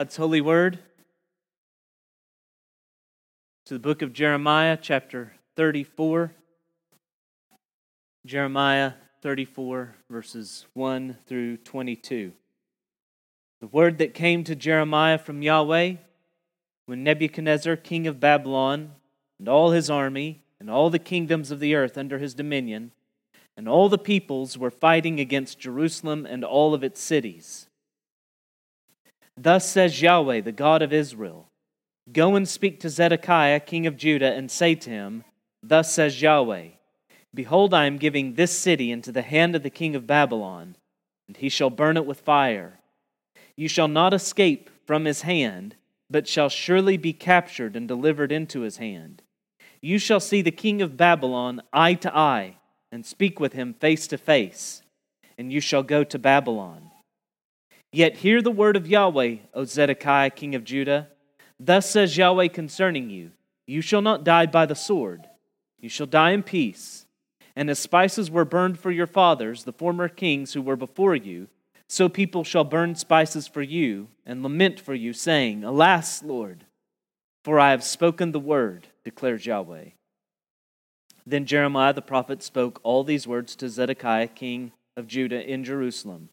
God's holy word to the book of Jeremiah, chapter 34. Jeremiah 34, verses 1 through 22. The word that came to Jeremiah from Yahweh when Nebuchadnezzar, king of Babylon, and all his army, and all the kingdoms of the earth under his dominion, and all the peoples were fighting against Jerusalem and all of its cities. Thus says Yahweh, the God of Israel Go and speak to Zedekiah, king of Judah, and say to him, Thus says Yahweh Behold, I am giving this city into the hand of the king of Babylon, and he shall burn it with fire. You shall not escape from his hand, but shall surely be captured and delivered into his hand. You shall see the king of Babylon eye to eye, and speak with him face to face, and you shall go to Babylon. Yet hear the word of Yahweh, O Zedekiah, king of Judah. Thus says Yahweh concerning you You shall not die by the sword, you shall die in peace. And as spices were burned for your fathers, the former kings who were before you, so people shall burn spices for you and lament for you, saying, Alas, Lord, for I have spoken the word, declares Yahweh. Then Jeremiah the prophet spoke all these words to Zedekiah, king of Judah, in Jerusalem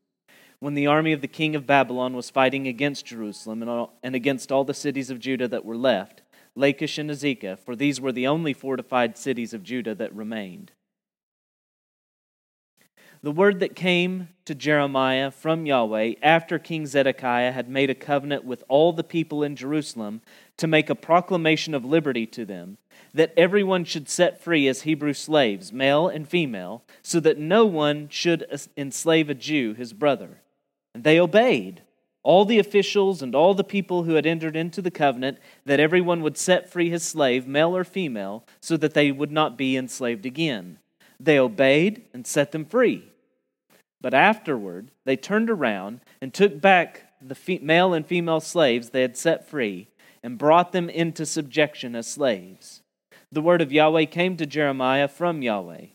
when the army of the king of Babylon was fighting against Jerusalem and, all, and against all the cities of Judah that were left, Lachish and Azekah, for these were the only fortified cities of Judah that remained. The word that came to Jeremiah from Yahweh after King Zedekiah had made a covenant with all the people in Jerusalem to make a proclamation of liberty to them, that everyone should set free as Hebrew slaves, male and female, so that no one should enslave a Jew, his brother. And they obeyed. All the officials and all the people who had entered into the covenant that everyone would set free his slave, male or female, so that they would not be enslaved again. They obeyed and set them free. But afterward, they turned around and took back the male and female slaves they had set free and brought them into subjection as slaves. The word of Yahweh came to Jeremiah from Yahweh.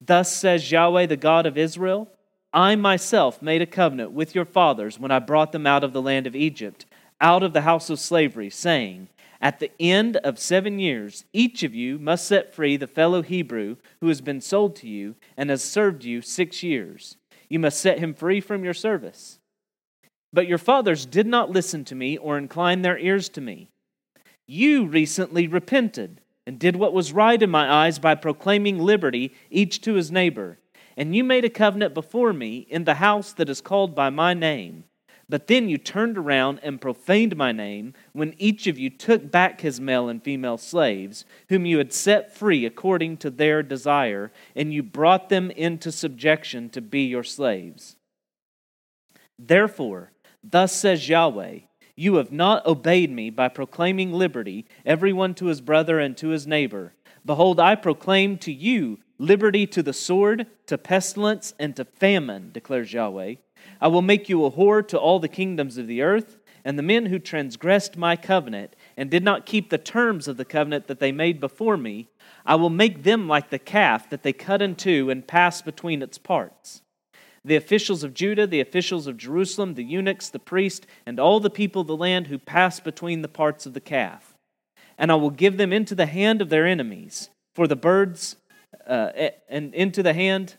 Thus says Yahweh, the God of Israel I myself made a covenant with your fathers when I brought them out of the land of Egypt, out of the house of slavery, saying, At the end of seven years, each of you must set free the fellow Hebrew who has been sold to you and has served you six years. You must set him free from your service. But your fathers did not listen to me or incline their ears to me. You recently repented and did what was right in my eyes by proclaiming liberty, each to his neighbor and you made a covenant before me in the house that is called by my name. But then you turned around and profaned my name when each of you took back his male and female slaves, whom you had set free according to their desire, and you brought them into subjection to be your slaves. Therefore, thus says Yahweh, you have not obeyed me by proclaiming liberty, everyone to his brother and to his neighbor. Behold, I proclaim to you liberty to the sword, to pestilence, and to famine, declares Yahweh. I will make you a whore to all the kingdoms of the earth, and the men who transgressed my covenant and did not keep the terms of the covenant that they made before me, I will make them like the calf that they cut in two and pass between its parts. The officials of Judah, the officials of Jerusalem, the eunuchs, the priest, and all the people of the land who pass between the parts of the calf. And I will give them into the hand of their enemies, for the birds uh, and into the hand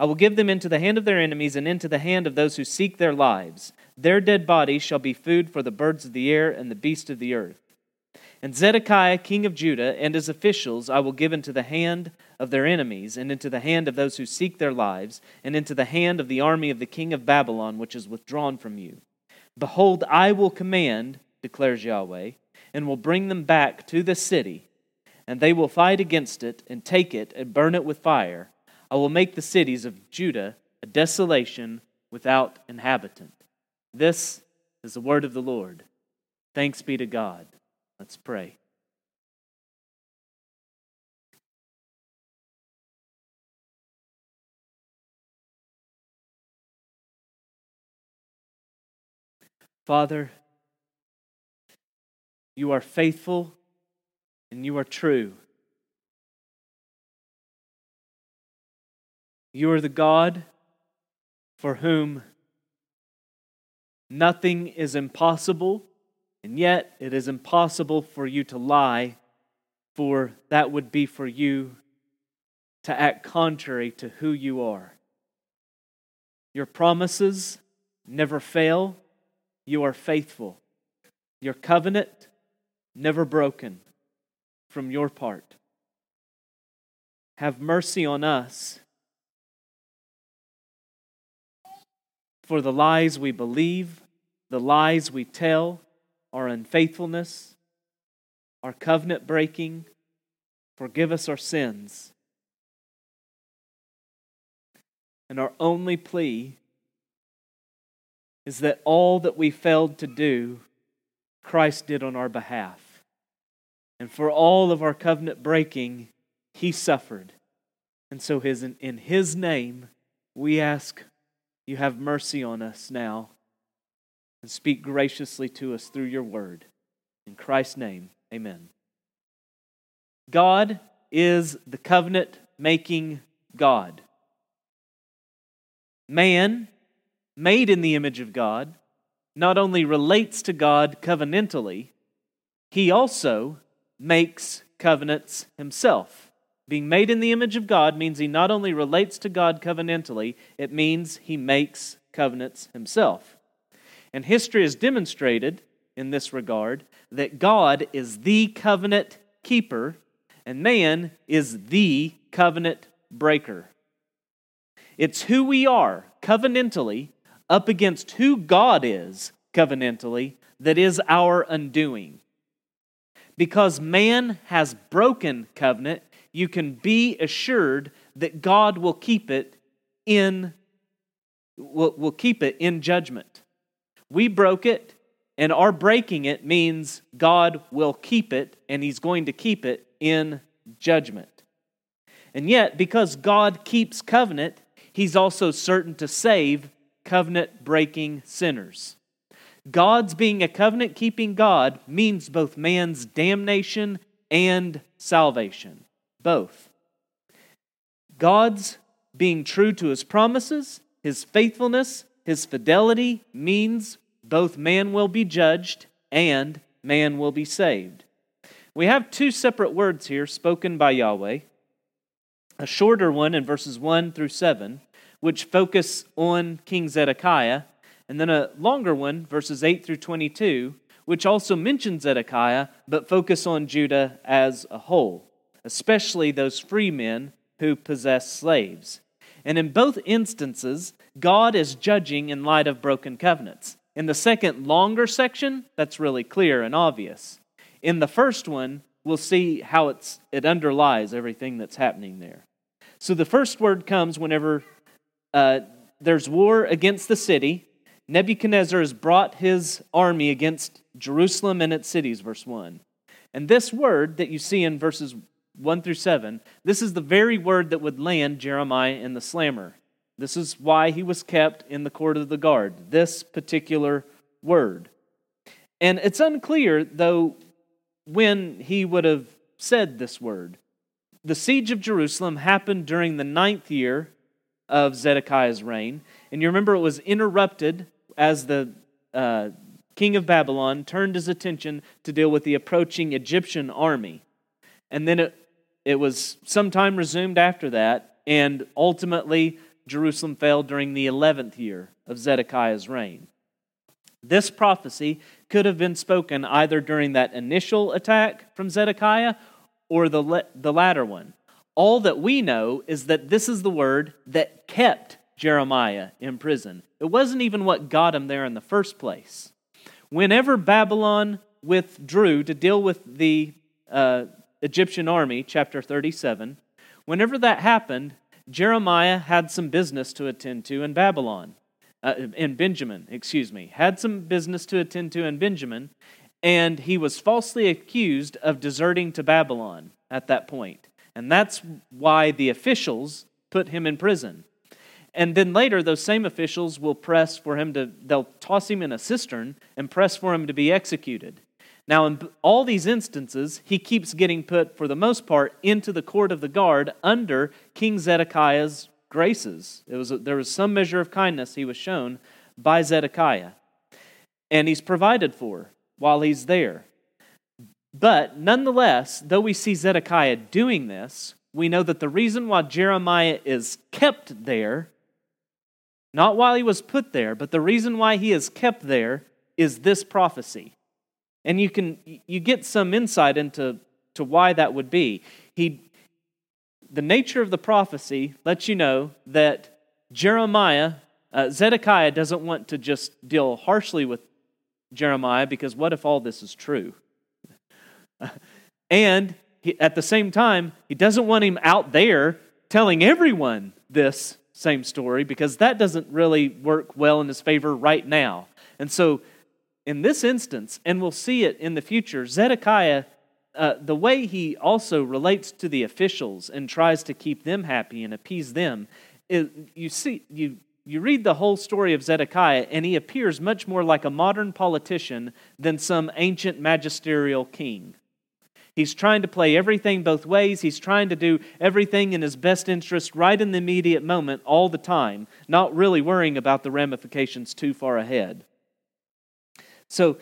I will give them into the hand of their enemies and into the hand of those who seek their lives. Their dead bodies shall be food for the birds of the air and the beasts of the earth. And Zedekiah, king of Judah, and his officials I will give into the hand of their enemies, and into the hand of those who seek their lives, and into the hand of the army of the king of Babylon, which is withdrawn from you. Behold, I will command, declares Yahweh, and will bring them back to the city and they will fight against it and take it and burn it with fire. I will make the cities of Judah a desolation without inhabitant. This is the word of the Lord. Thanks be to God. Let's pray. Father, you are faithful and you are true. You are the God for whom Nothing is impossible, and yet it is impossible for you to lie, for that would be for you to act contrary to who you are. Your promises never fail. You are faithful. Your covenant never broken from your part. Have mercy on us for the lies we believe, the lies we tell, our unfaithfulness, our covenant breaking. Forgive us our sins. And our only plea is that all that we failed to do, Christ did on our behalf. And for all of our covenant breaking, he suffered. And so his, in his name, we ask you have mercy on us now and speak graciously to us through your word. In Christ's name, amen. God is the covenant making God. Man, made in the image of God, not only relates to God covenantally, he also makes covenants himself. Being made in the image of God means he not only relates to God covenantally, it means he makes covenants himself. And history has demonstrated in this regard that God is the covenant keeper and man is the covenant breaker. It's who we are covenantally up against who God is covenantally that is our undoing. Because man has broken covenant, you can be assured that God will keep it in will, will keep it in judgment. We broke it, and our breaking it means God will keep it, and He's going to keep it in judgment. And yet, because God keeps covenant, He's also certain to save covenant breaking sinners. God's being a covenant keeping God means both man's damnation and salvation. Both. God's being true to his promises, his faithfulness, his fidelity means both man will be judged and man will be saved. We have two separate words here spoken by Yahweh a shorter one in verses 1 through 7, which focus on King Zedekiah, and then a longer one, verses 8 through 22, which also mentions Zedekiah, but focus on Judah as a whole, especially those free men who possess slaves. And in both instances, God is judging in light of broken covenants. In the second longer section, that's really clear and obvious. In the first one, we'll see how it's, it underlies everything that's happening there. So the first word comes whenever uh, there's war against the city, Nebuchadnezzar has brought his army against Jerusalem and its cities, verse 1. And this word that you see in verses 1 through 7, this is the very word that would land Jeremiah in the slammer. This is why he was kept in the court of the guard, this particular word. And it's unclear, though, when he would have said this word. The siege of Jerusalem happened during the ninth year of Zedekiah's reign. And you remember it was interrupted as the uh, king of Babylon turned his attention to deal with the approaching Egyptian army. And then it, it was sometime resumed after that, and ultimately Jerusalem fell during the 11th year of Zedekiah's reign. This prophecy could have been spoken either during that initial attack from Zedekiah or the, the latter one. All that we know is that this is the word that kept Jeremiah in prison. It wasn't even what got him there in the first place. Whenever Babylon withdrew to deal with the uh, Egyptian army, chapter 37, whenever that happened, Jeremiah had some business to attend to in Babylon, uh, in Benjamin, excuse me, had some business to attend to in Benjamin, and he was falsely accused of deserting to Babylon at that point. And that's why the officials put him in prison. And then later, those same officials will press for him to, they'll toss him in a cistern and press for him to be executed. Now, in all these instances, he keeps getting put, for the most part, into the court of the guard under King Zedekiah's graces. It was, there was some measure of kindness he was shown by Zedekiah. and he's provided for while he's there. But nonetheless, though we see Zedekiah doing this, we know that the reason why Jeremiah is kept there, not while he was put there, but the reason why he is kept there is this prophecy. And you can you get some insight into to why that would be. He the nature of the prophecy lets you know that Jeremiah, uh, Zedekiah doesn't want to just deal harshly with Jeremiah because what if all this is true? and he, at the same time, he doesn't want him out there telling everyone this same story because that doesn't really work well in his favor right now. And so, in this instance, and we'll see it in the future, Zedekiah, uh, the way he also relates to the officials and tries to keep them happy and appease them, is, you see, you you read the whole story of Zedekiah, and he appears much more like a modern politician than some ancient magisterial king. He's trying to play everything both ways. He's trying to do everything in his best interest right in the immediate moment all the time, not really worrying about the ramifications too far ahead. So,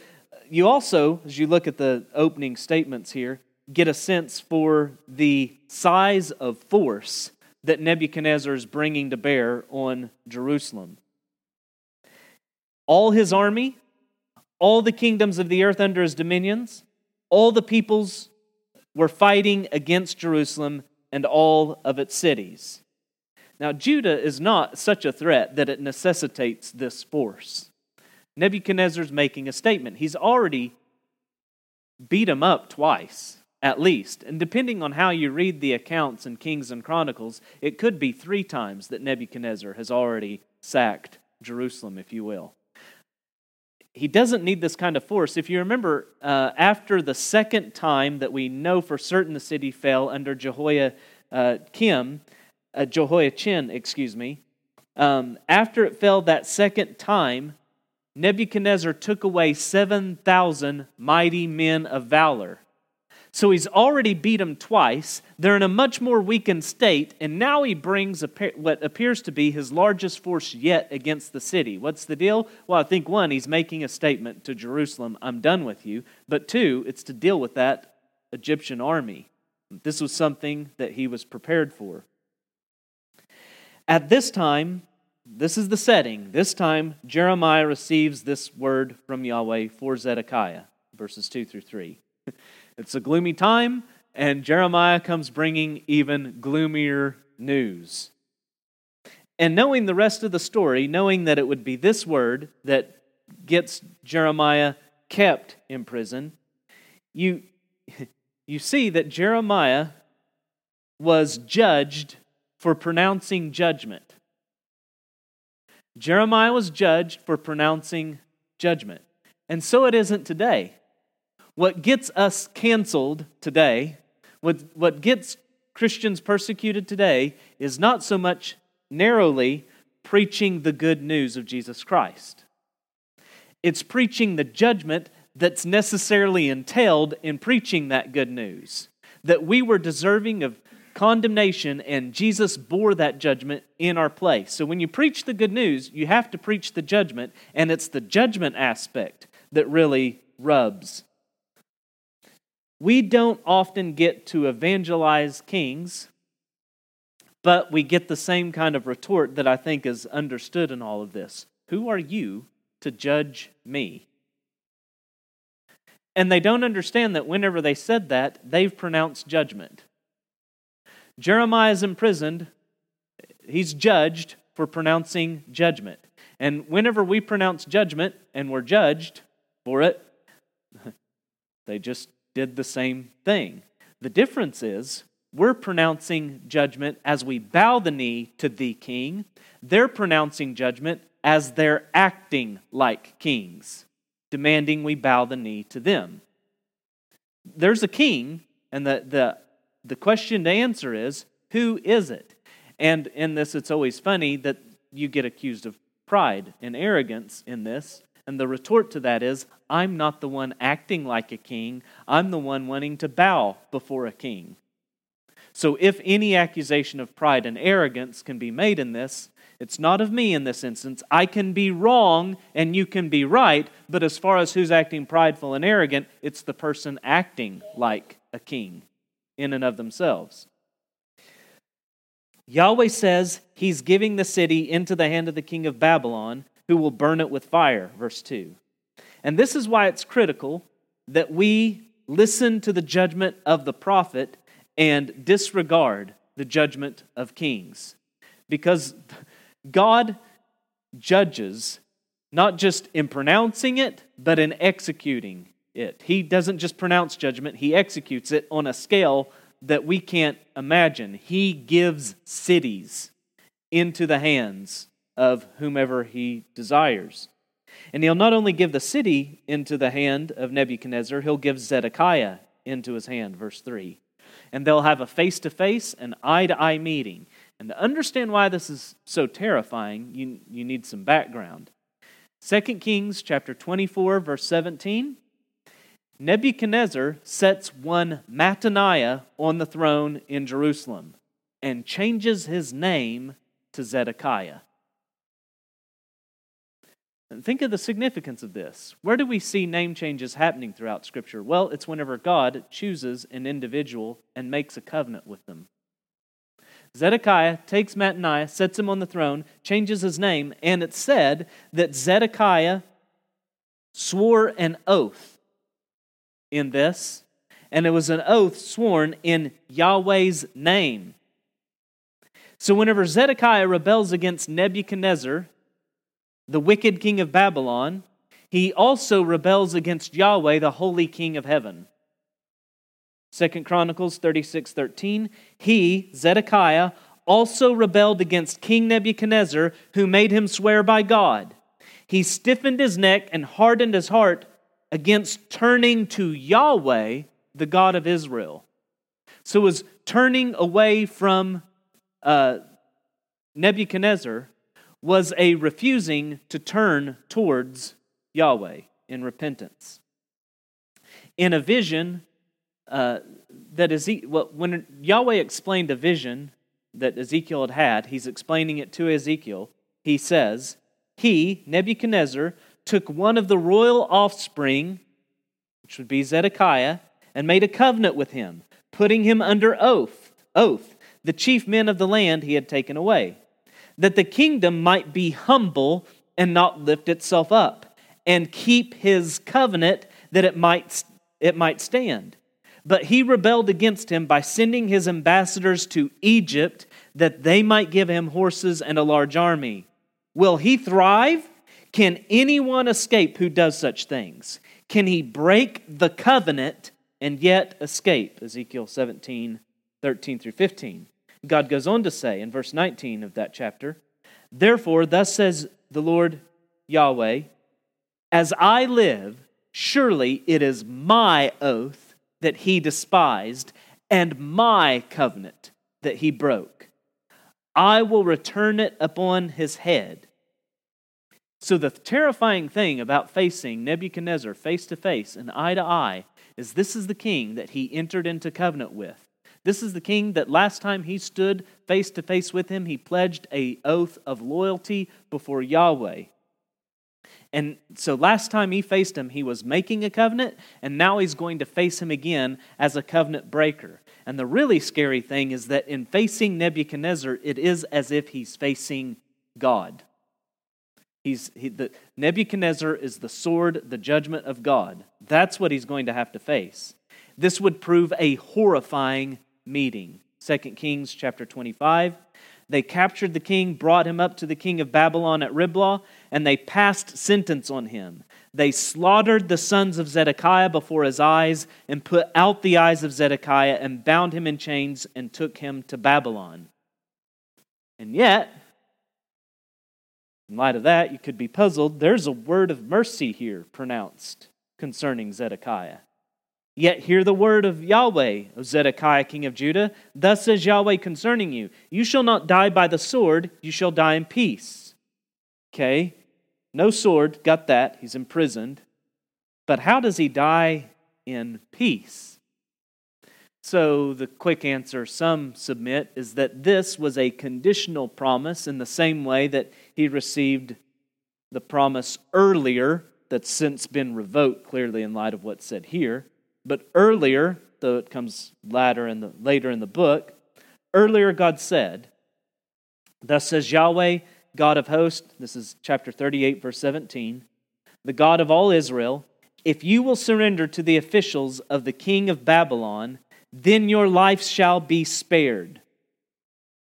you also, as you look at the opening statements here, get a sense for the size of force that Nebuchadnezzar is bringing to bear on Jerusalem. All his army, all the kingdoms of the earth under his dominions, all the peoples were fighting against Jerusalem and all of its cities. Now, Judah is not such a threat that it necessitates this force. Nebuchadnezzar's making a statement. He's already beat him up twice, at least. And depending on how you read the accounts in Kings and Chronicles, it could be three times that Nebuchadnezzar has already sacked Jerusalem, if you will he doesn't need this kind of force. If you remember, uh, after the second time that we know for certain the city fell under Jehoiakim, uh, Jehoiachin, excuse me, um, after it fell that second time, Nebuchadnezzar took away 7,000 mighty men of valor. So he's already beat them twice. They're in a much more weakened state, and now he brings what appears to be his largest force yet against the city. What's the deal? Well, I think one, he's making a statement to Jerusalem I'm done with you. But two, it's to deal with that Egyptian army. This was something that he was prepared for. At this time, this is the setting. This time, Jeremiah receives this word from Yahweh for Zedekiah, verses 2 through 3. It's a gloomy time, and Jeremiah comes bringing even gloomier news. And knowing the rest of the story, knowing that it would be this word that gets Jeremiah kept in prison, you, you see that Jeremiah was judged for pronouncing judgment. Jeremiah was judged for pronouncing judgment. And so it isn't today. What gets us canceled today, what, what gets Christians persecuted today, is not so much narrowly preaching the good news of Jesus Christ. It's preaching the judgment that's necessarily entailed in preaching that good news. That we were deserving of condemnation and Jesus bore that judgment in our place. So when you preach the good news, you have to preach the judgment, and it's the judgment aspect that really rubs we don't often get to evangelize kings, but we get the same kind of retort that I think is understood in all of this. Who are you to judge me? And they don't understand that whenever they said that, they've pronounced judgment. Jeremiah is imprisoned, he's judged for pronouncing judgment. And whenever we pronounce judgment and we're judged for it, they just did the same thing. The difference is we're pronouncing judgment as we bow the knee to the king. They're pronouncing judgment as they're acting like kings, demanding we bow the knee to them. There's a king, and the, the, the question to answer is who is it? And in this, it's always funny that you get accused of pride and arrogance in this. And the retort to that is, I'm not the one acting like a king, I'm the one wanting to bow before a king. So if any accusation of pride and arrogance can be made in this, It's not of me in this instance. I can be wrong and you can be right, but as far as who's acting prideful and arrogant, it's the person acting like a king in and of themselves. Yahweh says he's giving the city into the hand of the king of Babylon, who will burn it with fire, verse 2. And this is why it's critical that we listen to the judgment of the prophet and disregard the judgment of kings. Because God judges not just in pronouncing it, but in executing it. He doesn't just pronounce judgment, He executes it on a scale that we can't imagine. He gives cities into the hands of whomever He desires. And He'll not only give the city into the hand of Nebuchadnezzar, He'll give Zedekiah into his hand, verse 3. And they'll have a face to face, an eye to eye meeting. And to understand why this is so terrifying, you, you need some background. 2 Kings chapter 24, verse 17. Nebuchadnezzar sets one Mattaniah on the throne in Jerusalem and changes his name to Zedekiah. And think of the significance of this. Where do we see name changes happening throughout Scripture? Well, it's whenever God chooses an individual and makes a covenant with them. Zedekiah takes Mattaniah, sets him on the throne, changes his name, and it's said that Zedekiah swore an oath in this, and it was an oath sworn in Yahweh's name. So, whenever Zedekiah rebels against Nebuchadnezzar, the wicked king of Babylon, he also rebels against Yahweh, the holy king of heaven. Second Chronicles 36 13. He, Zedekiah, also rebelled against King Nebuchadnezzar, who made him swear by God. He stiffened his neck and hardened his heart against turning to Yahweh, the God of Israel. So was turning away from uh, Nebuchadnezzar was a refusing to turn towards Yahweh in repentance. In a vision, uh, that Ezekiel, well, when Yahweh explained a vision that Ezekiel had had, he's explaining it to Ezekiel. He says, He, Nebuchadnezzar, took one of the royal offspring, which would be Zedekiah, and made a covenant with him, putting him under oath, oath, the chief men of the land he had taken away, that the kingdom might be humble and not lift itself up, and keep his covenant that it might, it might stand. But he rebelled against him by sending his ambassadors to Egypt that they might give him horses and a large army. Will he thrive? Can anyone escape who does such things? Can he break the covenant and yet escape? Ezekiel 17, 13 through 15. God goes on to say in verse 19 of that chapter, Therefore, thus says the Lord Yahweh, As I live, surely it is my oath that he despised, and my covenant that he broke. I will return it upon his head. So, the terrifying thing about facing Nebuchadnezzar face to face and eye to eye is this is the king that he entered into covenant with. This is the king that last time he stood face to face with him, he pledged a oath of loyalty before Yahweh. And so last time he faced him, he was making a covenant, and now he's going to face him again as a covenant breaker. And the really scary thing is that in facing Nebuchadnezzar, it is as if he's facing God. He's, he, the, Nebuchadnezzar is the sword, the judgment of God. That's what he's going to have to face. This would prove a horrifying meeting. 2 Kings chapter 25. They captured the king, brought him up to the king of Babylon at Riblah, and they passed sentence on him. They slaughtered the sons of Zedekiah before his eyes, and put out the eyes of Zedekiah, and bound him in chains, and took him to Babylon. And yet, in light of that, you could be puzzled. There's a word of mercy here pronounced concerning Zedekiah. Yet hear the word of Yahweh, O Zedekiah, king of Judah. Thus says Yahweh concerning you You shall not die by the sword, you shall die in peace. Okay, no sword, got that. He's imprisoned. But how does he die in peace? So, the quick answer some submit is that this was a conditional promise in the same way that he received the promise earlier, that's since been revoked, clearly in light of what's said here. But earlier, though it comes later in the, later in the book, earlier God said, Thus says Yahweh, God of hosts, this is chapter 38, verse 17, the God of all Israel, if you will surrender to the officials of the king of Babylon, then your life shall be spared.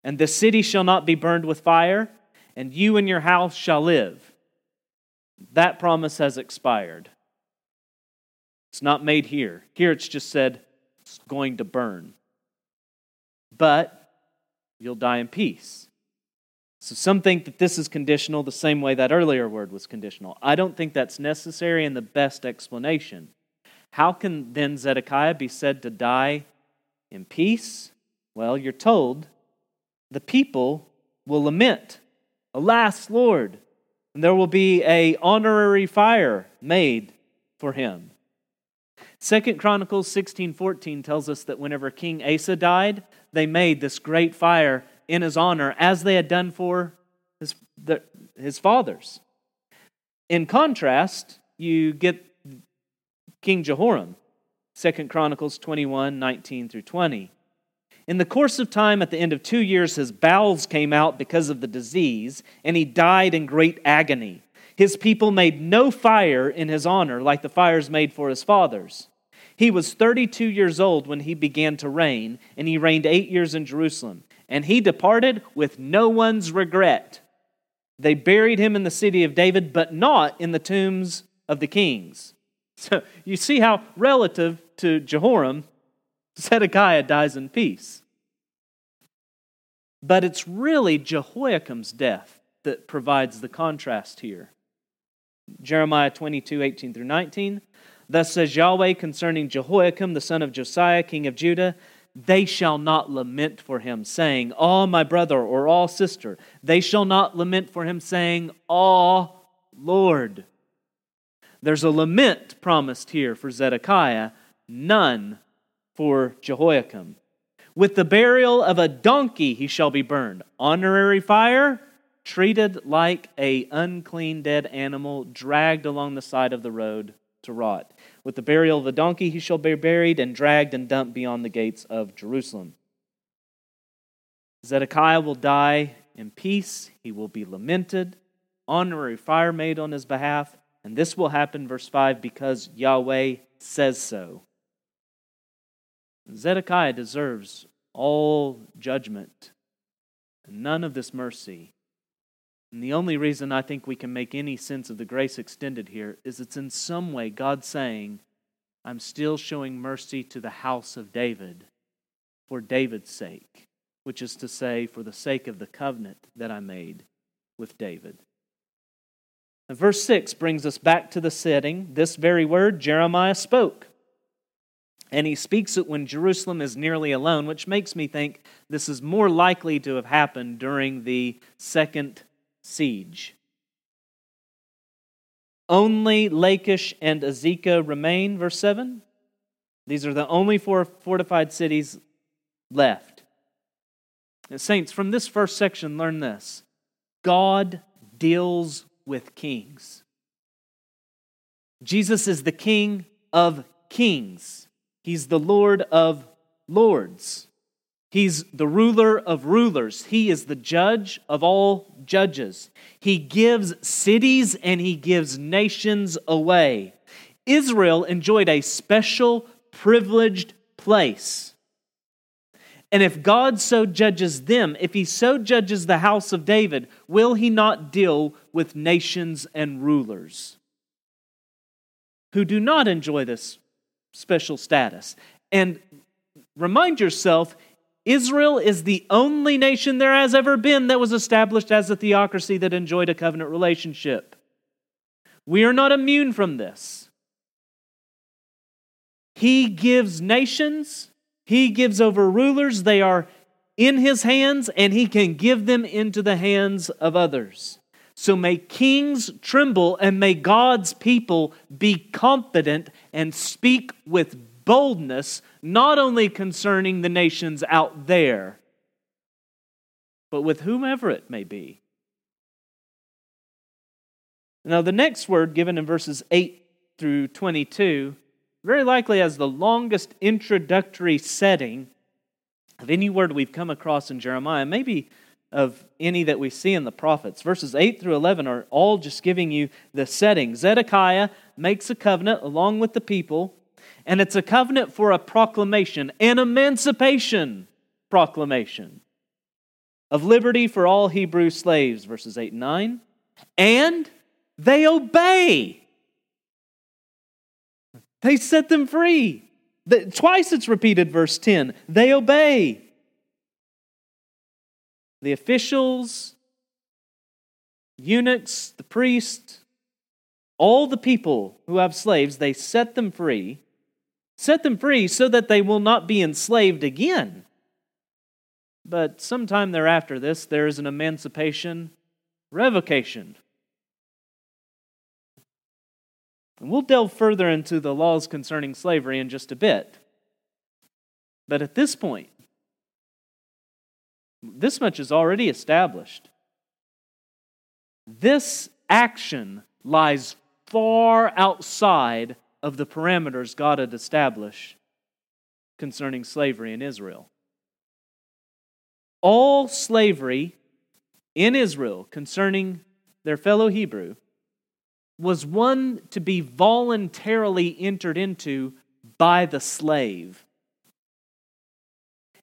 And the city shall not be burned with fire, and you and your house shall live. That promise has expired. It's not made here. Here it's just said it's going to burn. But you'll die in peace. So some think that this is conditional the same way that earlier word was conditional. I don't think that's necessary and the best explanation. How can then Zedekiah be said to die in peace? Well, you're told the people will lament, Alas, Lord, and there will be a honorary fire made for him. Second Chronicles 16:14 tells us that whenever King Asa died, they made this great fire in his honor as they had done for his, the, his fathers. In contrast, you get King Jehoram, Second Chronicles 21 19 through 20. In the course of time, at the end of two years, his bowels came out because of the disease, and he died in great agony. His people made no fire in his honor like the fires made for his fathers. He was 32 years old when he began to reign, and he reigned eight years in Jerusalem. And he departed with no one's regret. They buried him in the city of David, but not in the tombs of the kings. So you see how, relative to Jehoram, Zedekiah dies in peace. But it's really Jehoiakim's death that provides the contrast here. Jeremiah 22, 18 through 19. Thus says Yahweh concerning Jehoiakim, the son of Josiah, king of Judah they shall not lament for him, saying, Ah, my brother, or all sister. They shall not lament for him, saying, Ah, Lord. There's a lament promised here for Zedekiah, none for Jehoiakim. With the burial of a donkey he shall be burned. Honorary fire, treated like a unclean dead animal, dragged along the side of the road to rot. With the burial of the donkey he shall be buried and dragged and dumped beyond the gates of Jerusalem. Zedekiah will die in peace. He will be lamented. Honorary fire made on his behalf. And this will happen, verse 5, because Yahweh says so. Zedekiah deserves all judgment none of this mercy. And the only reason I think we can make any sense of the grace extended here is it's in some way God saying, I'm still showing mercy to the house of David for David's sake, which is to say, for the sake of the covenant that I made with David. And verse 6 brings us back to the setting. This very word Jeremiah spoke. And he speaks it when Jerusalem is nearly alone, which makes me think this is more likely to have happened during the second siege. Only Lachish and Azekah remain, verse 7. These are the only four fortified cities left. And saints, from this first section, learn this God deals with kings. Jesus is the King of kings, He's the Lord of lords. He's the ruler of rulers. He is the judge of all judges. He gives cities and he gives nations away. Israel enjoyed a special, privileged place. And if God so judges them, if he so judges the house of David, will he not deal with nations and rulers who do not enjoy this special status? And remind yourself, Israel is the only nation there has ever been that was established as a theocracy that enjoyed a covenant relationship. We are not immune from this. He gives nations, He gives over rulers, they are in His hands, and He can give them into the hands of others. So may kings tremble, and may God's people be confident and speak with boldness, not only concerning the nations out there, but with whomever it may be. Now, the next word given in verses 8 through 22 very likely has the longest introductory setting of any word we've come across in Jeremiah, maybe of any that we see in the prophets. Verses 8 through 11 are all just giving you the setting. Zedekiah makes a covenant along with the people, and it's a covenant for a proclamation, an emancipation proclamation of liberty for all Hebrew slaves, verses 8 and 9. And they obey. They set them free. Twice it's repeated, verse 10. They obey. The officials, eunuchs, the priest, all the people who have slaves, they set them free. Set them free so that they will not be enslaved again. But sometime thereafter this, there is an emancipation revocation. And we'll delve further into the laws concerning slavery in just a bit. But at this point, this much is already established. This action lies far outside of the parameters God had established concerning slavery in Israel. All slavery in Israel concerning their fellow Hebrew was one to be voluntarily entered into by the slave.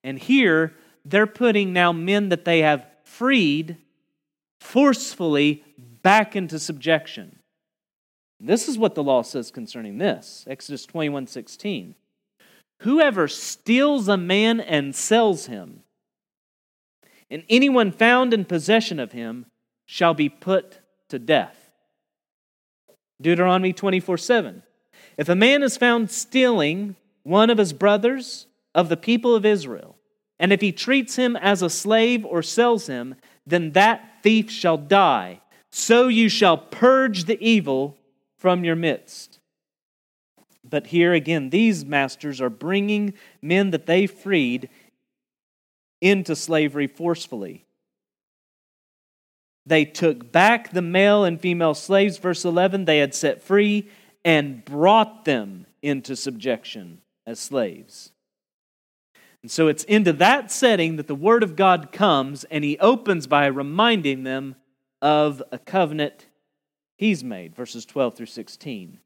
And here, they're putting now men that they have freed forcefully back into subjection. This is what the law says concerning this Exodus 21 16. Whoever steals a man and sells him, and anyone found in possession of him shall be put to death. Deuteronomy 24 7. If a man is found stealing one of his brothers of the people of Israel, and if he treats him as a slave or sells him, then that thief shall die. So you shall purge the evil from your midst. But here again, these masters are bringing men that they freed into slavery forcefully. They took back the male and female slaves, verse 11, they had set free and brought them into subjection as slaves. And so it's into that setting that the Word of God comes, and He opens by reminding them of a covenant He's made, verses 12 through 16.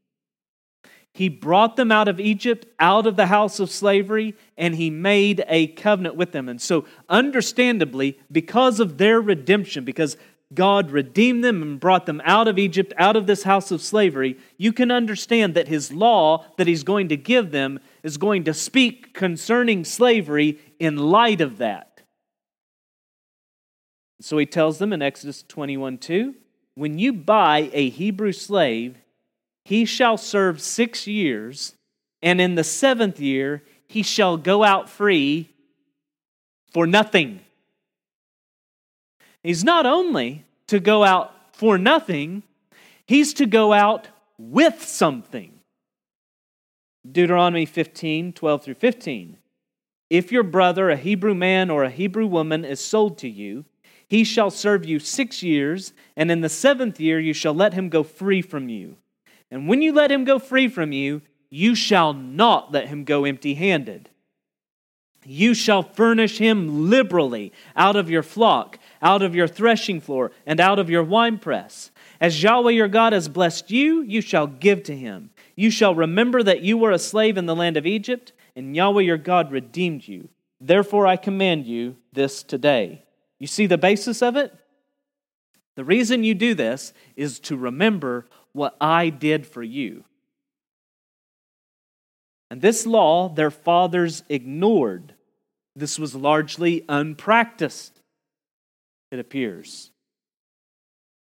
He brought them out of Egypt, out of the house of slavery, and he made a covenant with them. And so, understandably, because of their redemption, because God redeemed them and brought them out of Egypt, out of this house of slavery, you can understand that his law that he's going to give them is going to speak concerning slavery in light of that. So he tells them in Exodus 21 2 When you buy a Hebrew slave, he shall serve six years, and in the seventh year he shall go out free for nothing. He's not only to go out for nothing, he's to go out with something. Deuteronomy 15, 12 through 15. If your brother, a Hebrew man or a Hebrew woman, is sold to you, he shall serve you six years, and in the seventh year you shall let him go free from you. And when you let him go free from you, you shall not let him go empty handed. You shall furnish him liberally out of your flock, out of your threshing floor, and out of your winepress. As Yahweh your God has blessed you, you shall give to him. You shall remember that you were a slave in the land of Egypt, and Yahweh your God redeemed you. Therefore, I command you this today. You see the basis of it? The reason you do this is to remember what I did for you. And this law their fathers ignored. This was largely unpracticed, it appears.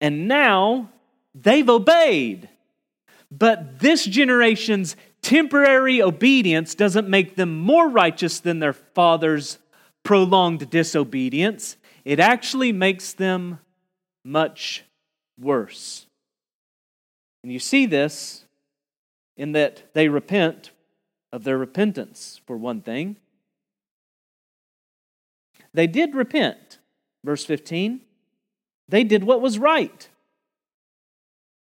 And now they've obeyed. But this generation's temporary obedience doesn't make them more righteous than their father's prolonged disobedience. It actually makes them much worse. And you see this in that they repent of their repentance, for one thing. They did repent. Verse 15. They did what was right.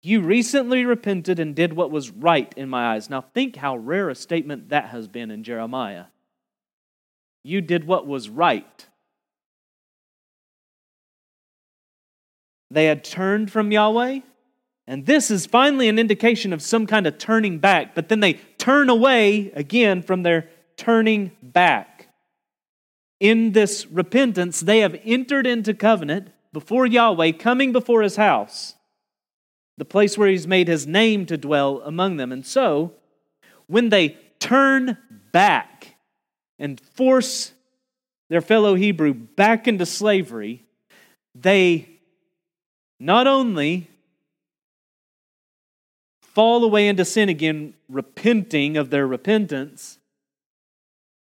You recently repented and did what was right in my eyes. Now, think how rare a statement that has been in Jeremiah. You did what was right. They had turned from Yahweh, and this is finally an indication of some kind of turning back, but then they turn away again from their turning back. In this repentance, they have entered into covenant before Yahweh, coming before his house the place where he's made his name to dwell among them. And so, when they turn back and force their fellow Hebrew back into slavery, they not only fall away into sin again, repenting of their repentance,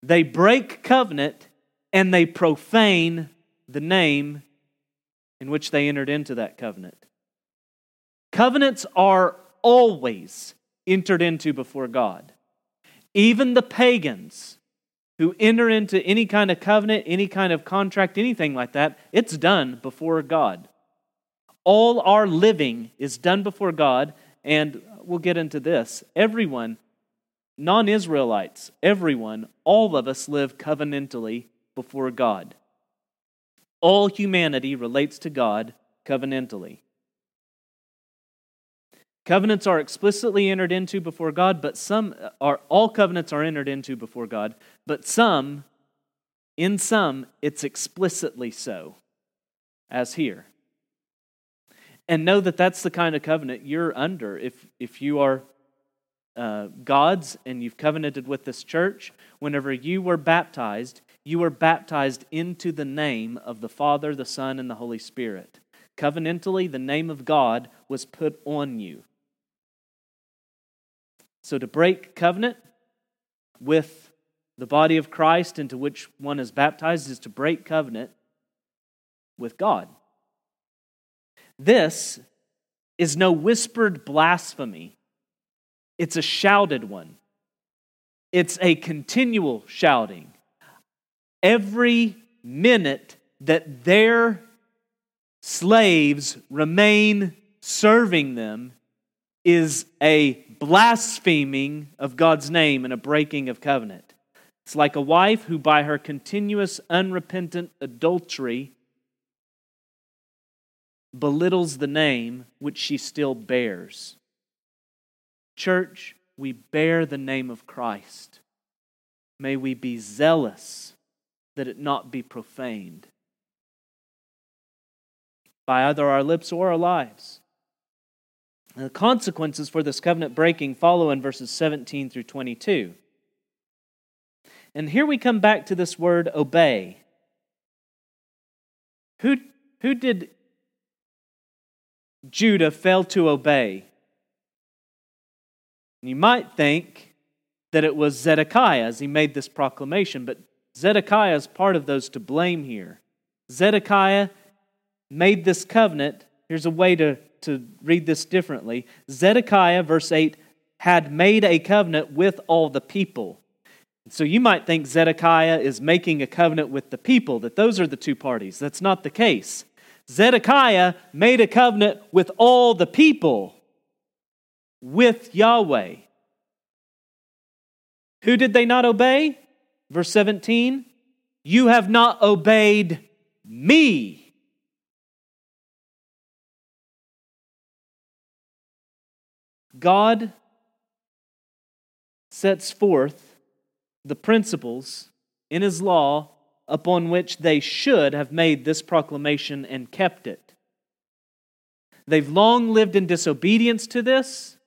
they break covenant and they profane the name in which they entered into that covenant. Covenants are always entered into before God. Even the pagans who enter into any kind of covenant, any kind of contract, anything like that, it's done before God. All our living is done before God, and we'll get into this. Everyone, non Israelites, everyone, all of us live covenantally before God. All humanity relates to God covenantally. Covenants are explicitly entered into before God, but some are all covenants are entered into before God, but some in some it's explicitly so as here. And know that that's the kind of covenant you're under if if you are uh, God's and you've covenanted with this church, whenever you were baptized, you were baptized into the name of the Father, the Son, and the Holy Spirit. Covenantally, the name of God was put on you. So to break covenant with the body of Christ into which one is baptized is to break covenant with God. This is no whispered blasphemy, it's a shouted one. It's a continual shouting. Every minute that their slaves remain serving them is a blaspheming of God's name and a breaking of covenant. It's like a wife who, by her continuous unrepentant adultery, belittles the name which she still bears. Church, we bear the name of Christ. May we be zealous that it not be profaned by either our lips or our lives. And the consequences for this covenant breaking follow in verses 17 through 22. And here we come back to this word obey. Who, who did Judah failed to obey? You might think that it was Zedekiah as he made this proclamation, but Zedekiah is part of those to blame here. Zedekiah made this covenant. Here's a way to to read this differently. Zedekiah, verse 8, had made a covenant with all the people. So you might think Zedekiah is making a covenant with the people, that those are the two parties. That's not the case. Zedekiah made a covenant with all the people, with Yahweh. Who did they not obey? Verse 17 You have not obeyed me. God sets forth the principles in His law upon which they should have made this proclamation and kept it. They've long lived in disobedience to this,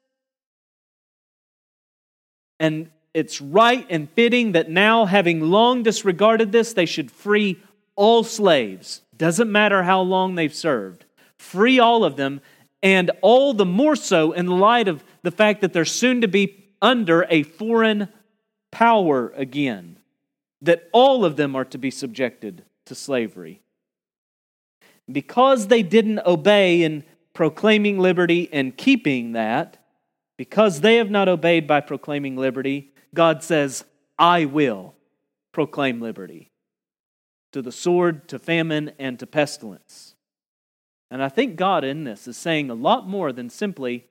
and it's right and fitting that now, having long disregarded this, they should free all slaves. Doesn't matter how long they've served. Free all of them and all the more so in light of the fact that they're soon to be under a foreign power again, that all of them are to be subjected to slavery. Because they didn't obey in proclaiming liberty and keeping that, because they have not obeyed by proclaiming liberty, God says, I will proclaim liberty to the sword, to famine, and to pestilence. And I think God in this is saying a lot more than simply,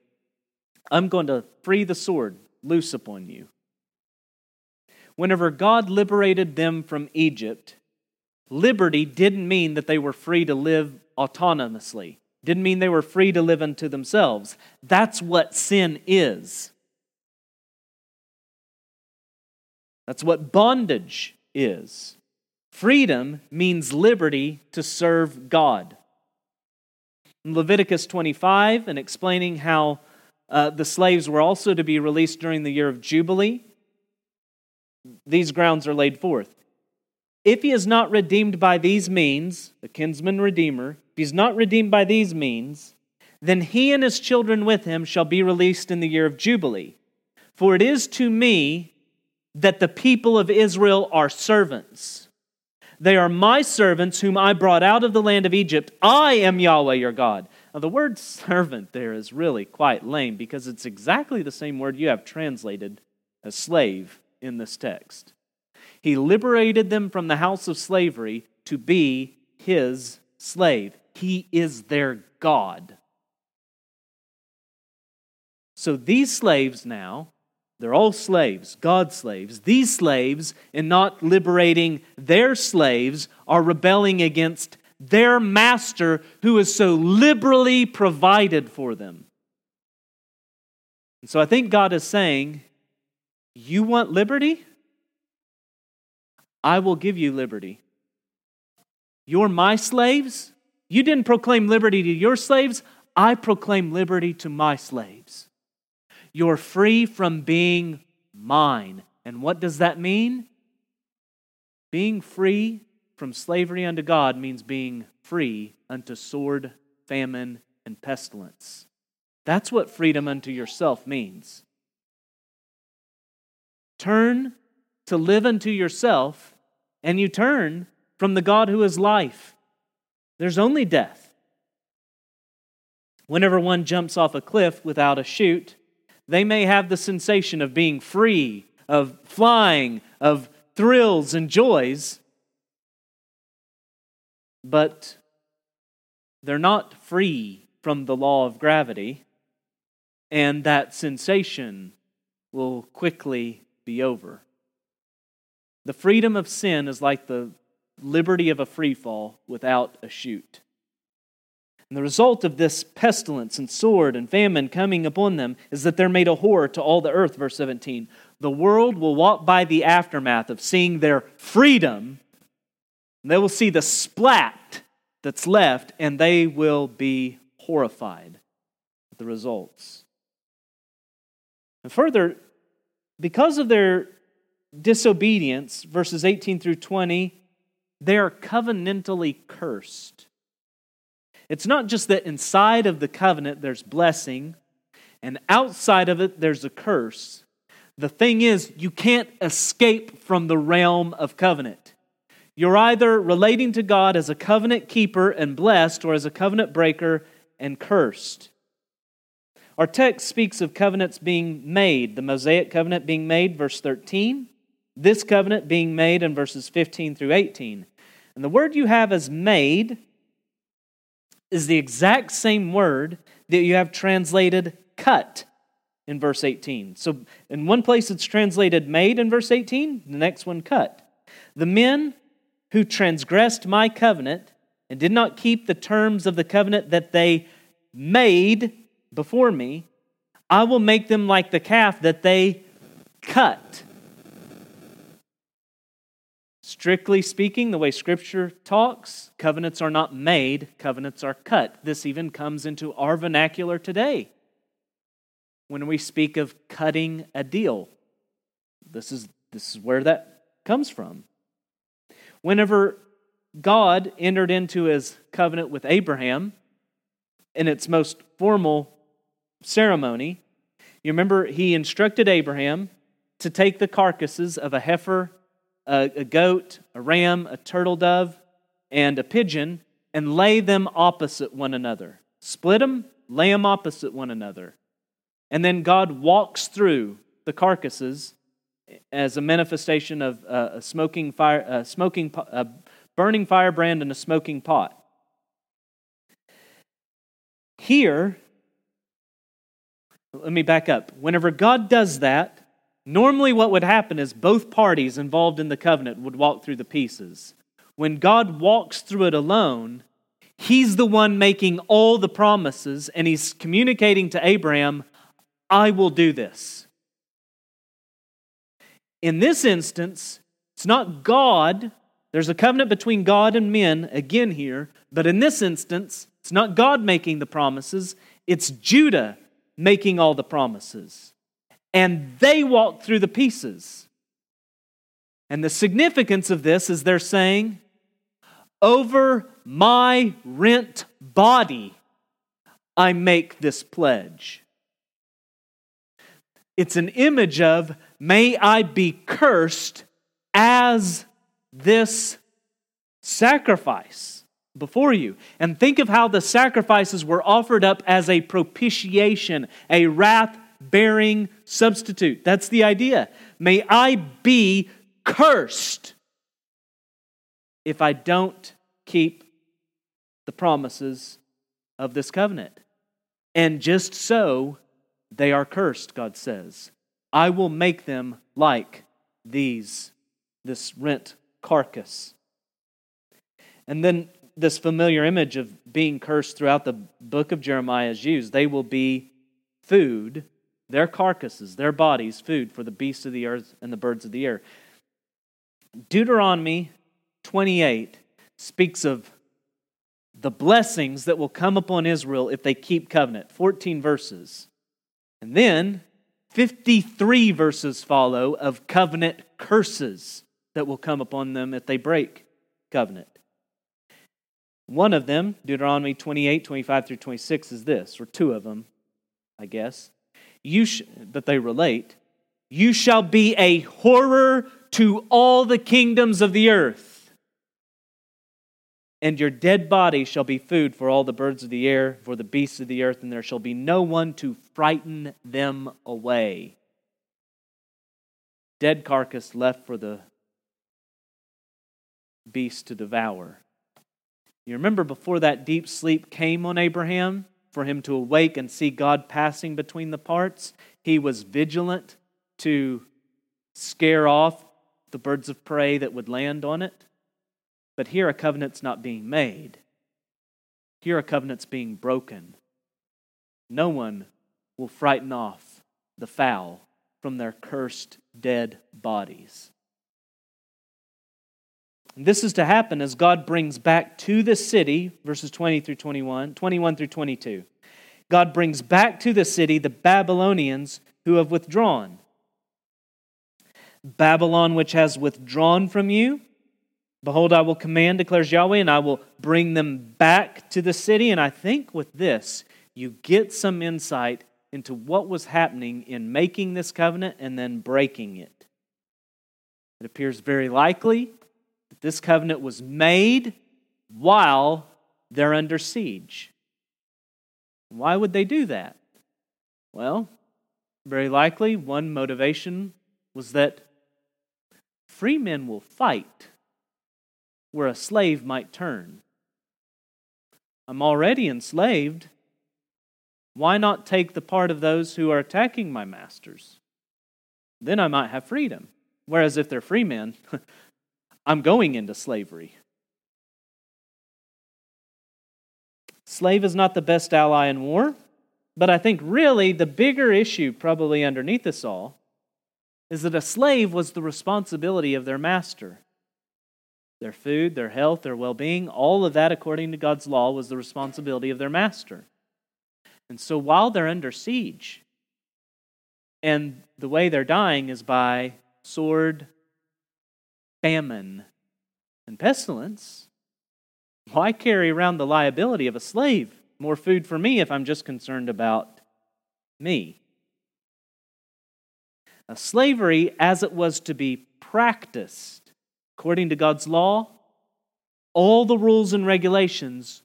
I'm going to free the sword loose upon you. Whenever God liberated them from Egypt, liberty didn't mean that they were free to live autonomously, didn't mean they were free to live unto themselves. That's what sin is. That's what bondage is. Freedom means liberty to serve God. In Leviticus 25, and explaining how uh, the slaves were also to be released during the year of Jubilee, these grounds are laid forth. If he is not redeemed by these means, the kinsman redeemer, if he is not redeemed by these means, then he and his children with him shall be released in the year of Jubilee. For it is to me that the people of Israel are servants they are my servants whom I brought out of the land of Egypt. I am Yahweh your God. Now, the word servant there is really quite lame because it's exactly the same word you have translated as slave in this text. He liberated them from the house of slavery to be his slave. He is their God. So these slaves now they're all slaves, God's slaves. These slaves, in not liberating their slaves, are rebelling against their master who is so liberally provided for them. And so I think God is saying, You want liberty? I will give you liberty. You're my slaves. You didn't proclaim liberty to your slaves. I proclaim liberty to my slaves. You're free from being mine. And what does that mean? Being free from slavery unto God means being free unto sword, famine, and pestilence. That's what freedom unto yourself means. Turn to live unto yourself, and you turn from the God who is life. There's only death. Whenever one jumps off a cliff without a chute, they may have the sensation of being free, of flying, of thrills and joys, but they're not free from the law of gravity, and that sensation will quickly be over. The freedom of sin is like the liberty of a free fall without a chute. And the result of this pestilence and sword and famine coming upon them is that they're made a horror to all the earth, verse 17. The world will walk by the aftermath of seeing their freedom, and they will see the splat that's left, and they will be horrified at the results. And further, because of their disobedience, verses 18 through 20, they are covenantally cursed. It's not just that inside of the covenant there's blessing and outside of it there's a curse. The thing is, you can't escape from the realm of covenant. You're either relating to God as a covenant keeper and blessed or as a covenant breaker and cursed. Our text speaks of covenants being made, the Mosaic covenant being made, verse 13, this covenant being made in verses 15 through 18. And the word you have as made is the exact same word that you have translated cut in verse 18. So in one place it's translated made in verse 18, the next one cut. The men who transgressed my covenant and did not keep the terms of the covenant that they made before me, I will make them like the calf that they cut. Strictly speaking, the way Scripture talks, covenants are not made, covenants are cut. This even comes into our vernacular today when we speak of cutting a deal. This is, this is where that comes from. Whenever God entered into his covenant with Abraham in its most formal ceremony, you remember he instructed Abraham to take the carcasses of a heifer a, a goat, a ram, a turtle dove, and a pigeon, and lay them opposite one another. Split them, lay them opposite one another. And then God walks through the carcasses as a manifestation of uh, a smoking fire, a smoking, a burning firebrand and a smoking pot. Here, let me back up. Whenever God does that, normally what would happen is both parties involved in the covenant would walk through the pieces. When God walks through it alone, He's the one making all the promises, and He's communicating to Abraham, I will do this. In this instance, it's not God. There's a covenant between God and men again here, but in this instance, it's not God making the promises, it's Judah making all the promises. And they walk through the pieces. And the significance of this is they're saying, Over my rent body, I make this pledge. It's an image of, May I be cursed as this sacrifice before you. And think of how the sacrifices were offered up as a propitiation, a wrath bearing substitute. That's the idea. May I be cursed if I don't keep the promises of this covenant. And just so, they are cursed, God says. I will make them like these, this rent carcass. And then this familiar image of being cursed throughout the book of Jeremiah is used. They will be food, their carcasses, their bodies, food for the beasts of the earth and the birds of the air. Deuteronomy 28 speaks of the blessings that will come upon Israel if they keep covenant. 14 verses. And then 53 verses follow of covenant curses that will come upon them if they break covenant. One of them, Deuteronomy 28, 25 through 26, is this, or two of them, I guess. You sh- that they relate. You shall be a horror to all the kingdoms of the earth, and your dead body shall be food for all the birds of the air, for the beasts of the earth, and there shall be no one to frighten them away. Dead carcass left for the beast to devour. You remember before that deep sleep came on Abraham, for him to awake and see God passing between the parts, he was vigilant to scare off the birds of prey that would land on it. But here a covenant's not being made. Here a covenant's being broken. No one will frighten off the fowl from their cursed dead bodies. And this is to happen as God brings back to the city, verses 20 through 21, 21 through 22. God brings back to the city the Babylonians who have withdrawn. Babylon, which has withdrawn from you, behold, I will command, declares Yahweh, and I will bring them back to the city. And I think with this, you get some insight into what was happening in making this covenant and then breaking it. It appears very likely this covenant was made while they're under siege. Why would they do that? Well, very likely one motivation was that free men will fight where a slave might turn. I'm already enslaved. Why not take the part of those who are attacking my masters? Then I might have freedom. Whereas if they're free men, I'm going into slavery. Slave is not the best ally in war, but I think really the bigger issue, probably underneath this all, is that a slave was the responsibility of their master. Their food, their health, their well being, all of that, according to God's law, was the responsibility of their master. And so while they're under siege, and the way they're dying is by sword, famine, and pestilence, why carry around the liability of a slave? More food for me if I'm just concerned about me. Now, slavery, as it was to be practiced according to God's law, all the rules and regulations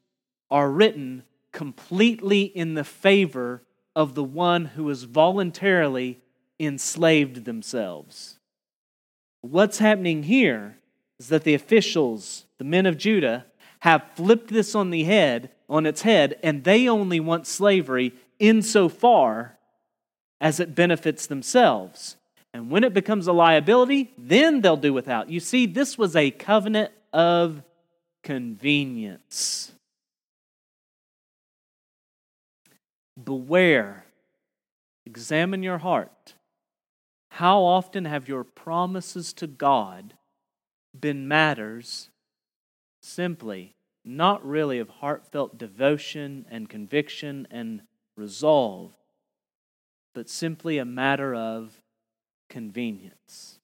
are written completely in the favor of the one who has voluntarily enslaved themselves. What's happening here is that the officials, the men of Judah, have flipped this on the head, on its head, and they only want slavery insofar as it benefits themselves. And when it becomes a liability, then they'll do without. You see, this was a covenant of convenience. Beware, examine your heart. How often have your promises to God been matters simply, not really of heartfelt devotion and conviction and resolve, but simply a matter of convenience?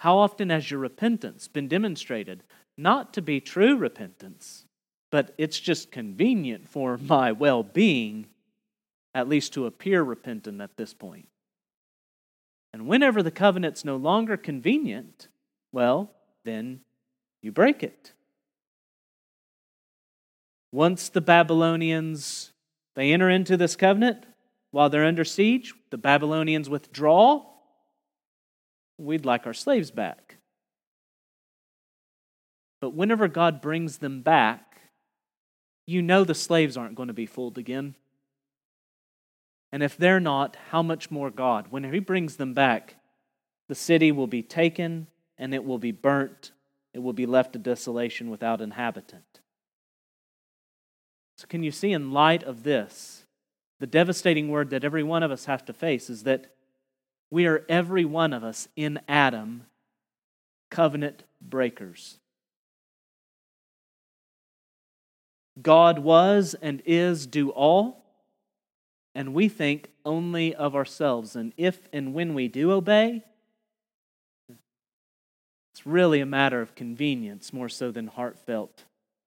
How often has your repentance been demonstrated not to be true repentance, but it's just convenient for my well being, at least to appear repentant at this point? And whenever the covenant's no longer convenient, well, then you break it. Once the Babylonians they enter into this covenant while they're under siege, the Babylonians withdraw, we'd like our slaves back. But whenever God brings them back, you know the slaves aren't going to be fooled again. And if they're not, how much more God? When He brings them back, the city will be taken and it will be burnt. It will be left a desolation without inhabitant. So, can you see, in light of this, the devastating word that every one of us have to face is that we are every one of us in Adam covenant breakers. God was and is due all, and we think only of ourselves. And if and when we do obey, it's really a matter of convenience more so than heartfelt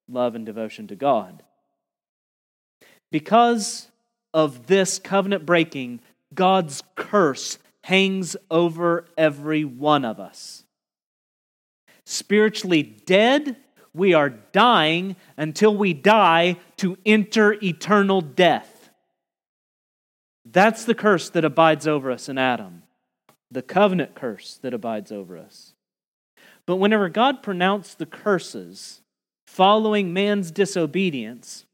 love and devotion to God. Because of this covenant breaking, God's curse hangs over every one of us. Spiritually dead, we are dying until we die to enter eternal death. That's the curse that abides over us in Adam, the covenant curse that abides over us. But whenever God pronounced the curses following man's disobedience,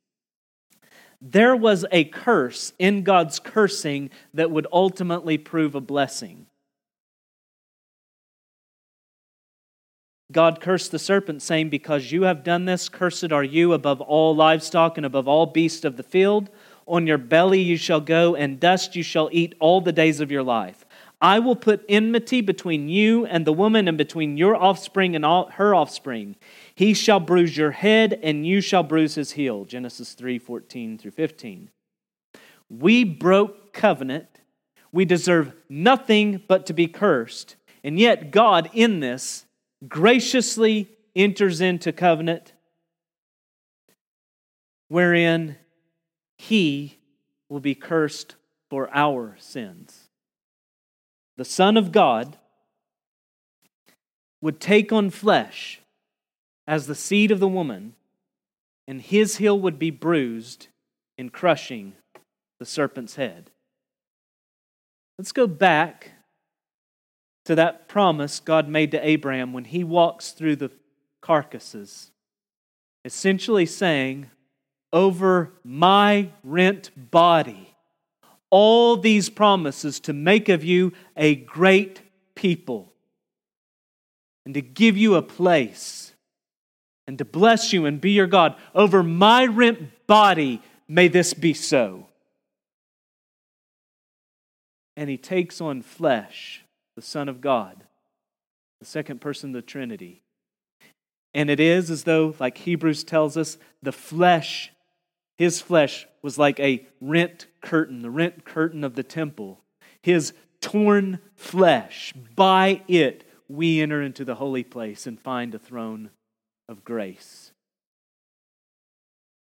there was a curse in God's cursing that would ultimately prove a blessing. God cursed the serpent, saying, Because you have done this, cursed are you above all livestock and above all beasts of the field. On your belly you shall go, and dust you shall eat all the days of your life. I will put enmity between you and the woman, and between your offspring and her offspring. He shall bruise your head, and you shall bruise his heel. Genesis 3 14 through 15. We broke covenant. We deserve nothing but to be cursed. And yet, God, in this, graciously enters into covenant wherein he will be cursed for our sins. The Son of God would take on flesh as the seed of the woman, and his heel would be bruised in crushing the serpent's head. Let's go back to that promise God made to Abraham when he walks through the carcasses, essentially saying, Over my rent body, all these promises to make of you a great people and to give you a place and to bless you and be your God. Over my rent body, may this be so. And he takes on flesh, the Son of God, the second person of the Trinity. And it is as though, like Hebrews tells us, the flesh, his flesh, was like a rent curtain, the rent curtain of the temple. His torn flesh, by it, we enter into the holy place and find a throne of grace.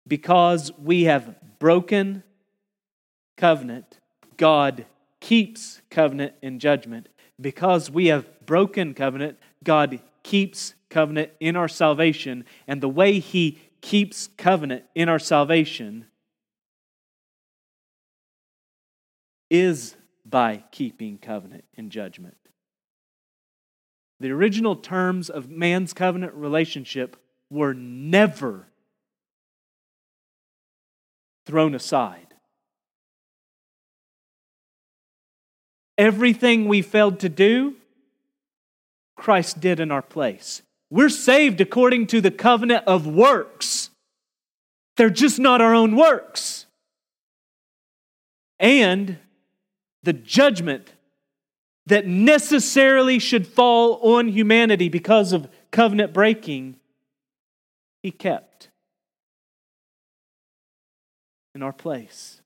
Because we have broken covenant, God keeps covenant in judgment. Because we have broken covenant, God keeps covenant in our salvation. And the way He keeps covenant in our salvation is by keeping covenant in judgment. The original terms of man's covenant relationship were never thrown aside. Everything we failed to do, Christ did in our place. We're saved according to the covenant of works. They're just not our own works. And the judgment that necessarily should fall on humanity because of covenant breaking, he kept in our place.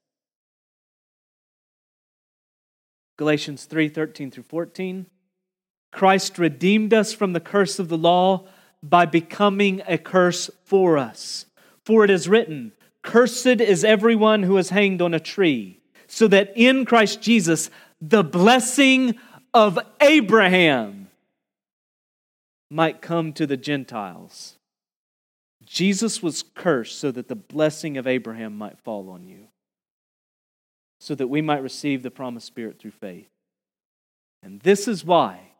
Galatians 3 13 through 14. Christ redeemed us from the curse of the law by becoming a curse for us. For it is written, Cursed is everyone who is hanged on a tree, so that in Christ Jesus the blessing of Abraham might come to the Gentiles. Jesus was cursed so that the blessing of Abraham might fall on you, so that we might receive the promised Spirit through faith. And this is why,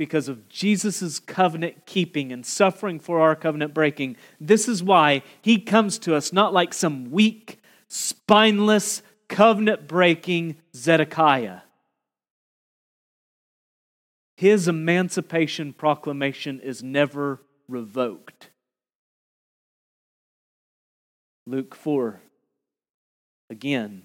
because of Jesus' covenant keeping and suffering for our covenant breaking, this is why he comes to us not like some weak, spineless, covenant breaking Zedekiah. His emancipation proclamation is never revoked. Luke 4. Again,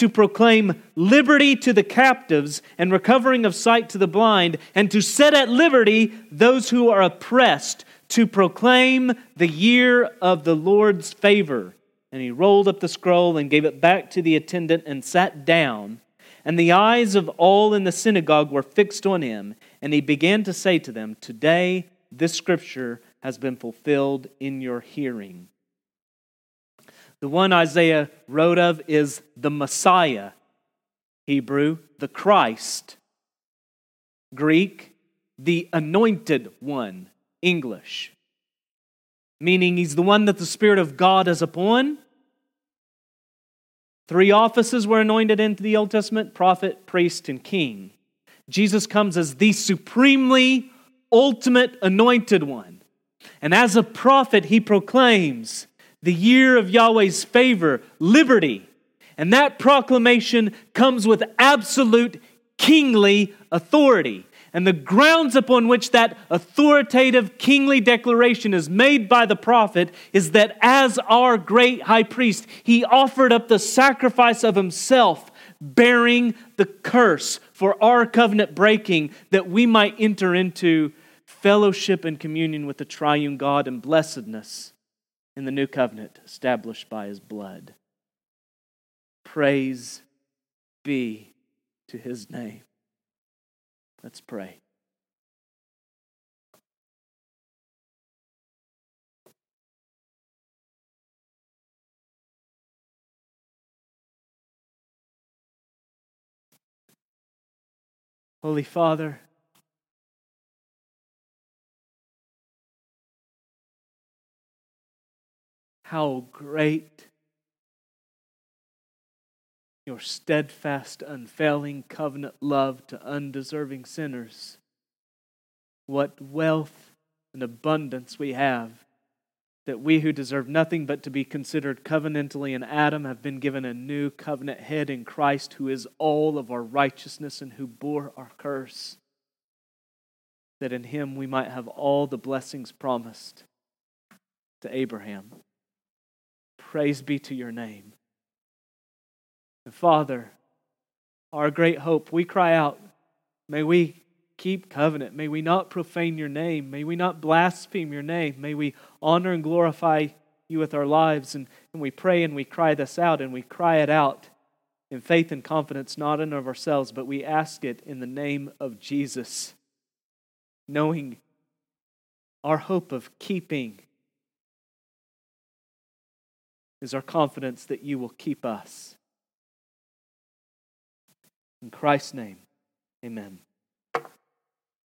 to proclaim liberty to the captives and recovering of sight to the blind, and to set at liberty those who are oppressed, to proclaim the year of the Lord's favor. And he rolled up the scroll and gave it back to the attendant and sat down. And the eyes of all in the synagogue were fixed on him. And he began to say to them, Today this scripture has been fulfilled in your hearing. The one Isaiah wrote of is the Messiah, Hebrew, the Christ, Greek, the anointed one, English, meaning he's the one that the Spirit of God is upon. Three offices were anointed into the Old Testament prophet, priest, and king. Jesus comes as the supremely ultimate anointed one. And as a prophet, he proclaims the year of Yahweh's favor, liberty. And that proclamation comes with absolute kingly authority. And the grounds upon which that authoritative kingly declaration is made by the prophet is that as our great high priest, he offered up the sacrifice of himself, bearing the curse for our covenant breaking, that we might enter into fellowship and communion with the triune God and blessedness in the new covenant established by his blood. Praise be to his name. Let's pray. Holy Father, How great your steadfast, unfailing covenant love to undeserving sinners. What wealth and abundance we have that we who deserve nothing but to be considered covenantally in Adam have been given a new covenant head in Christ, who is all of our righteousness and who bore our curse, that in him we might have all the blessings promised to Abraham. Praise be to your name. And Father, our great hope, we cry out, may we keep covenant. May we not profane your name. May we not blaspheme your name. May we honor and glorify you with our lives. And, and we pray and we cry this out and we cry it out in faith and confidence, not in of ourselves, but we ask it in the name of Jesus, knowing our hope of keeping is our confidence that you will keep us. In Christ's name, amen.